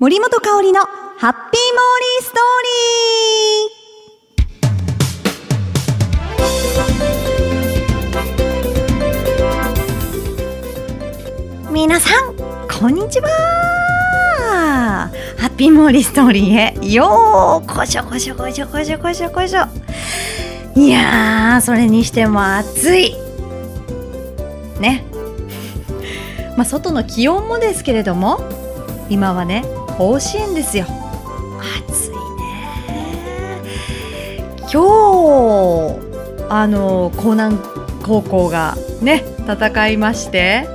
森本香里のハッピーモーリーストーリー。皆さんこんにちは。ハッピーモーリーストーリーへようこしょこしょこしょこしょこしょこしょいやそれにしても暑い。ね。まあ外の気温もですけれども今はね甲子園ですよ。暑いね。今日あの江南高校がね戦いまして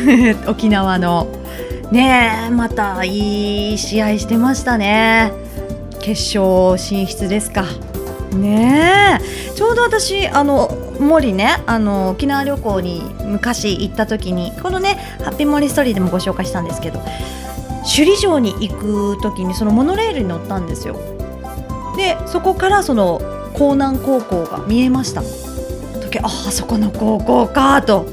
沖縄の。ねまたいい試合してましたね。決勝進出ですか。ねちょうど私あの森ねあの沖縄旅行に昔行った時にこのねハッピーモリストーリーでもご紹介したんですけど首里城に行く時にそのモノレールに乗ったんですよ。でそこからその江南高校が見えました。時ああそこの高校かと。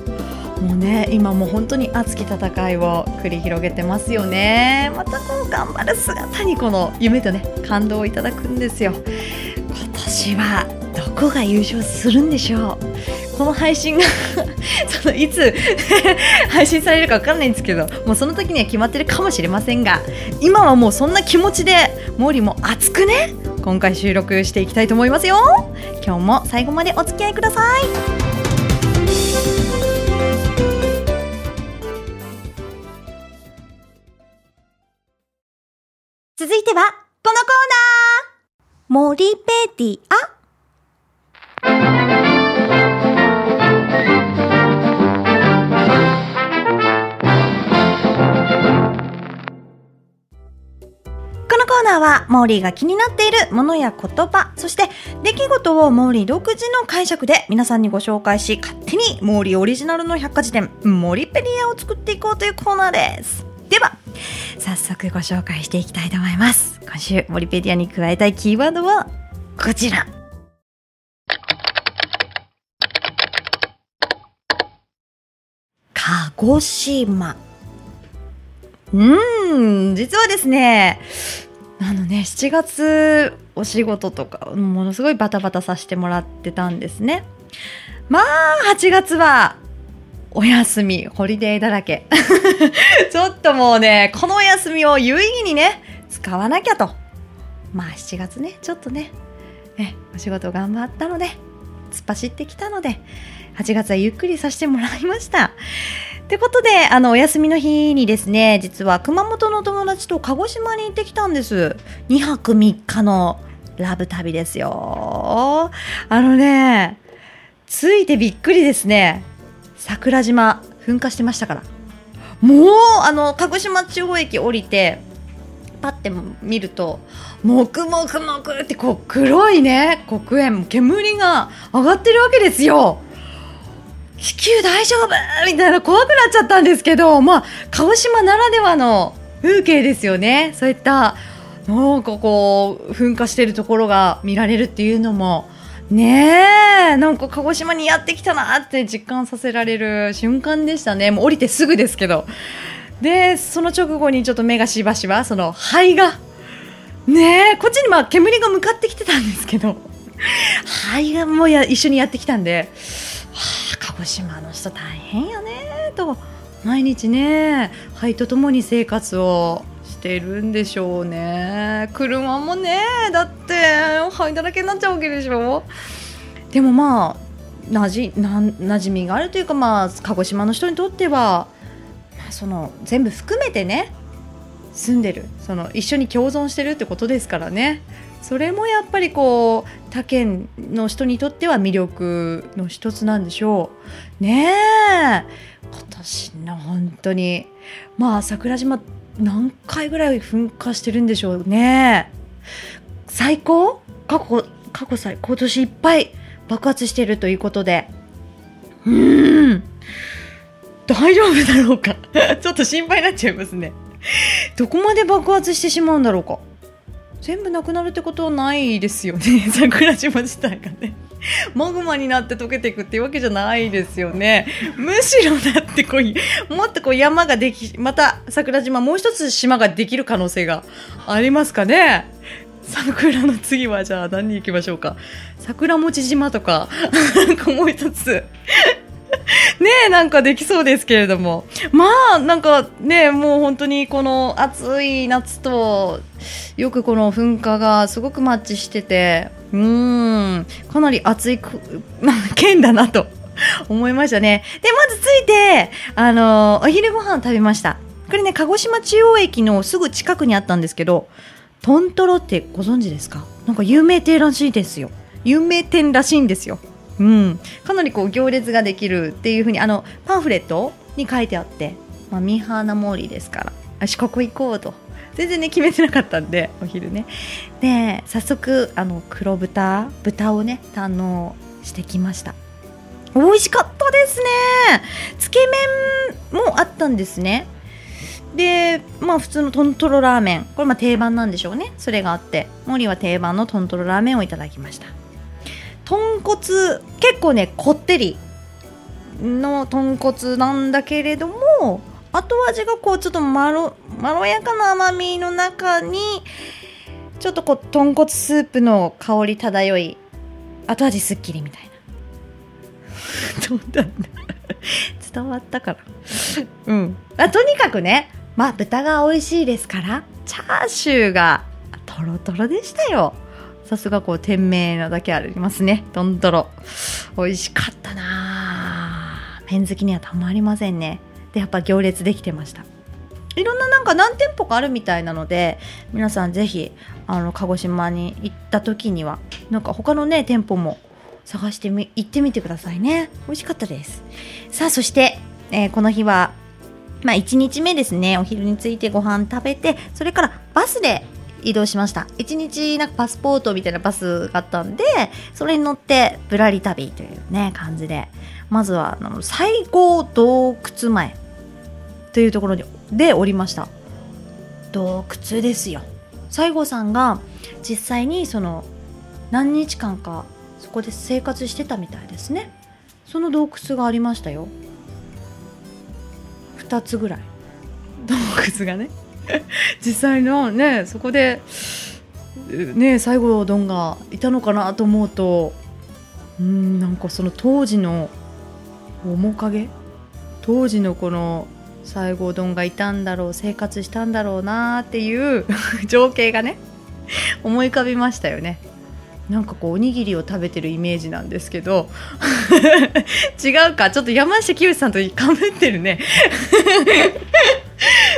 もうね今もう本当に熱き戦いを繰り広げてますよね。またこの頑張る姿にこの夢とね感動をいただくんですよ。今年はどこが優勝するんでしょう。この配信が そのいつ 配信されるか分からないんですけどもうその時には決まってるかもしれませんが今はもうそんな気持ちで毛利も熱くね今回収録していきたいと思いますよ。今日も最後までお付き合いください。続いてはこのコーナー。森ペディア。コーナーは、モーリーが気になっているものや言葉、そして出来事をモーリー独自の解釈で皆さんにご紹介し、勝手にモーリーオリジナルの百科事典、モリペディアを作っていこうというコーナーです。では、早速ご紹介していきたいと思います。今週、モリペディアに加えたいキーワードは、こちら。鹿児島。うん、実はですね、あのね、7月お仕事とか、ものすごいバタバタさせてもらってたんですね。まあ、8月は、お休み、ホリデーだらけ。ちょっともうね、このお休みを有意義にね、使わなきゃと。まあ、7月ね、ちょっとね、ねお仕事頑張ったので、突っ走ってきたので、8月はゆっくりさせてもらいました。ってことで、あの、お休みの日にですね、実は熊本の友達と鹿児島に行ってきたんです。2泊3日のラブ旅ですよ。あのね、ついてびっくりですね。桜島、噴火してましたから。もう、あの、鹿児島中央駅降りて、パッて見ると、もくもくもくってこう黒いね、黒煙、煙が上がってるわけですよ。地球大丈夫？みたいな怖くなっちゃったんですけど、まあ、鹿児島ならではの風景ですよね。そういった、なんかこう、噴火してるところが見られるっていうのも、ねえ、なんか鹿児島にやってきたなって実感させられる瞬間でしたね。もう降りてすぐですけど。で、その直後にちょっと目がしばしば、その灰が、ねえ、こっちにまあ煙が向かってきてたんですけど、灰がもうや一緒にやってきたんで、鹿児島の人大変やねと。毎日ね灰とともに生活をしてるんでしょうね。車もねだって灰だらけになっちゃうわけでしょ。でもまあなじな馴染みがあるというかまあ鹿児島の人にとっては、まあ、その全部含めてね住んでる。その一緒に共存してるってことですからね。それもやっぱりこう他県の人にとっては魅力の一つなんでしょう。ねえ。今年の本当に。まあ桜島何回ぐらい噴火してるんでしょうね。最高？過去過去最今年いっぱい爆発してるということで。うーん。大丈夫だろうか。ちょっと心配になっちゃいますね。どこまで爆発してしまうんだろうか。全部なくなるってことはないですよね。桜島自体がね。マグマになって溶けていくっていうわけじゃないですよね。むしろだってこうもっとこう山ができまた桜島もう一つ島ができる可能性がありますかね。桜の次はじゃあ何に行きましょうか。桜餅島とか。なんかもう一つ。ねえなんかできそうですけれども。まあなんかねもう本当にこの暑い夏とよくこの噴火がすごくマッチしててうんかなり暑い県だなと思いましたね。でまず着いてあのお昼ご飯食べました。これね鹿児島中央駅のすぐ近くにあったんですけどトントロってご存知ですか？なんか有名店らしいですよ。有名店らしいんですよ。うん、かなりこう行列ができるっていうふうにあのパンフレットに書いてあって、まあ、ミーハーなモーリーですから。あしここ行こうと。全然ね決めてなかったんでお昼ね。で早速あの黒豚豚をね堪能してきました。美味しかったですね。つけ麺もあったんですね。でまあ普通のトントロラーメン。これまあ定番なんでしょうね。それがあって森は定番のトントロラーメンをいただきました。豚骨結構ねこってりの豚骨なんだけれども後味がこうちょっとまろまろやかな甘みの中にちょっとこう豚骨スープの香り漂い後味すっきりみたいな。伝わったから。うん。あとにかくねまあ豚が美味しいですからチャーシューがとろとろでしたよ。さすがこう店名なだけありますね。どんどろ美味しかったな。ペン好きにはたまりませんね。でやっぱ行列できてました。いろんななんか何店舗かあるみたいなので皆さんぜひあの鹿児島に行った時にはなんか他のね店舗も探してみ行ってみてくださいね。美味しかったです。さあそして、えー、この日はまあ1日目ですね。お昼についてご飯食べてそれからバスで移動しました。1日なんかパスポートみたいなバスがあったんでそれに乗ってぶらり旅というね感じで。まずはあの西郷洞窟前というところにで降りました。洞窟ですよ。西郷さんが実際にその何日間かそこで生活してたみたいですね。その洞窟がありましたよ。2つぐらい。洞窟がね。実際のねそこでね西郷どんがいたのかなと思うとうんなんかその当時の面影？当時のこの西郷どんがいたんだろう生活したんだろうなっていう 情景がね思い浮かびましたよね。なんかこうおにぎりを食べてるイメージなんですけど 違うか？ちょっと山下清さんとかぶってるね。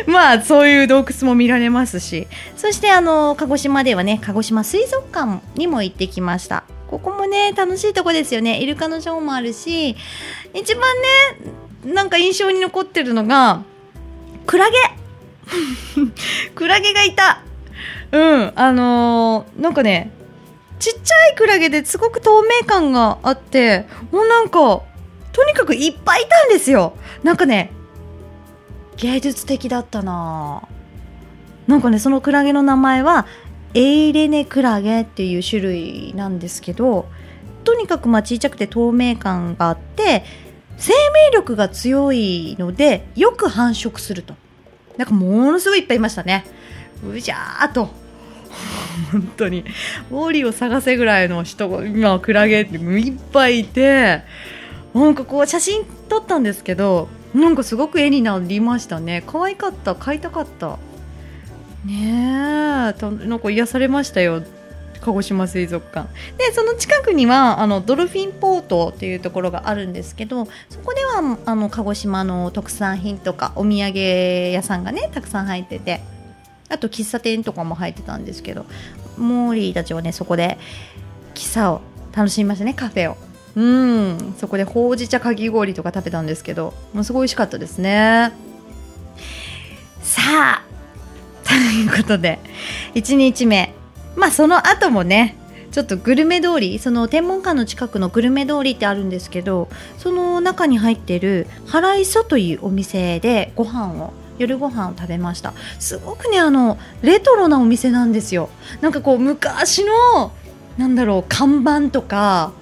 まあそういう洞窟も見られますし。そしてあの鹿児島ではね鹿児島水族館にも行ってきました。ここもね楽しいとこですよね。イルカのショーもあるし一番ねなんか印象に残ってるのがクラゲ。クラゲがいた。うんあのー、なんかねちっちゃいクラゲですごく透明感があってもうなんかとにかくいっぱいいたんですよ。なんかね芸術的だったな。なんかねそのクラゲの名前はエイレネクラゲっていう種類なんですけどとにかくまあ小さくて透明感があって生命力が強いのでよく繁殖すると。なんかものすごいいっぱいいましたね。うじゃーと。本当に。ウォーリーを探せぐらいの人が今クラゲっていっぱいいてなんかこう写真撮ったんですけどなんかすごく絵になりましたね。可愛かった。買いたかった。ねえ。なんか癒されましたよ。鹿児島水族館。でその近くにはあのドルフィンポートっていうところがあるんですけどそこではあの鹿児島の特産品とかお土産屋さんがねたくさん入っててあと喫茶店とかも入ってたんですけどモーリーたちはねそこで喫茶を楽しみましたね。カフェを。うん。そこでほうじ茶かき氷とか食べたんですけどもうすごい美味しかったですね。さあということで1日目。まあその後もねちょっとグルメ通りその天文館の近くのグルメ通りってあるんですけどその中に入ってる原磯というお店でご飯を夜ご飯を食べました。すごくねあのレトロなお店なんですよ。なんかこう昔のなんだろう看板とか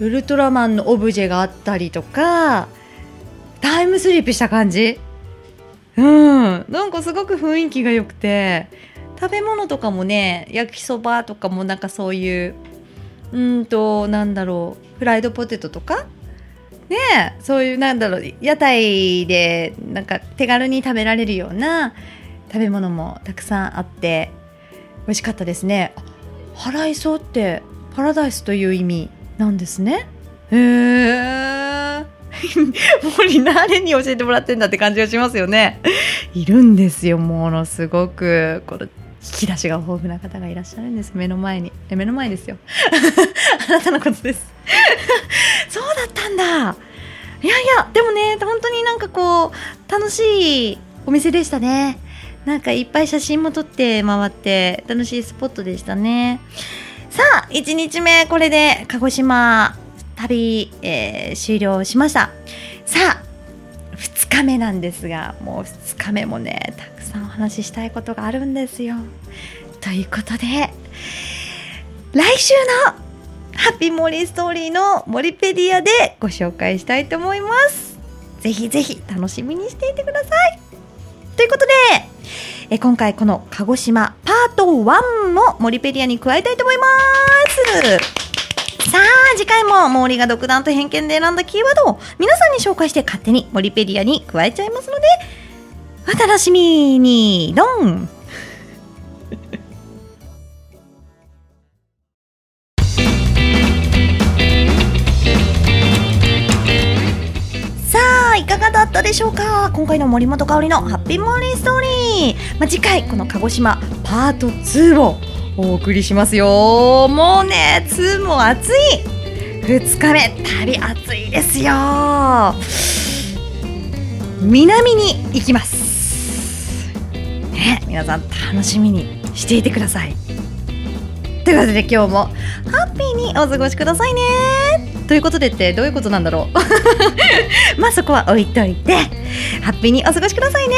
ウルトラマンのオブジェがあったりとかタイムスリップした感じ。うん。なんかすごく雰囲気が良くて食べ物とかもね焼きそばとかもなんかそういううんとなんだろうフライドポテトとかねそういうなんだろう屋台でなんか手軽に食べられるような食べ物もたくさんあって美味しかったですね。ハライソってパラダイスという意味。なんですね。へえ 森誰に教えてもらってんだって感じがしますよね。いるんですよものすごく。この引き出しが豊富な方がいらっしゃるんです。目の前に。え目の前ですよ。あなたのことです。そうだったんだ。いやいやでもね本当になんかこう楽しいお店でしたね。なんかいっぱい写真も撮って回って楽しいスポットでしたね。さあ1日目これで鹿児島旅、えー、終了しました。さあ2日目なんですがもう2日目もねたくさんお話ししたいことがあるんですよ。ということで来週のハッピーモーリーストーリーのモリペディアでご紹介したいと思います。ぜひぜひ楽しみにしていてください。ということでえ今回この鹿児島パート1もモリペリアに加えたいと思います。さあ次回も毛利が独断と偏見で選んだキーワードを皆さんに紹介して勝手にモリペリアに加えちゃいますのでお楽しみに。ドンしょうか？今回の森本香里のハッピーモーニーストーリー、まあ、次回この鹿児島パート2をお送りしますよ。もうね2も暑い。2日目旅暑いですよ。南に行きます。ね皆さん楽しみにしていてください。ということで今日もハッピーにお過ごしくださいね。ということでってどういうことなんだろう。まあそこは置いといてハッピーにお過ごしくださいね。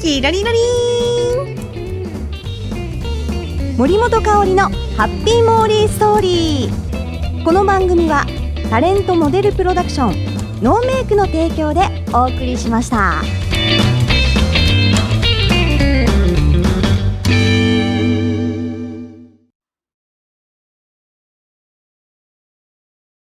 キラリラリン。森本香里のハッピーモーリーストーリー。この番組はタレントモデルプロダクションノーメイクの提供でお送りしました。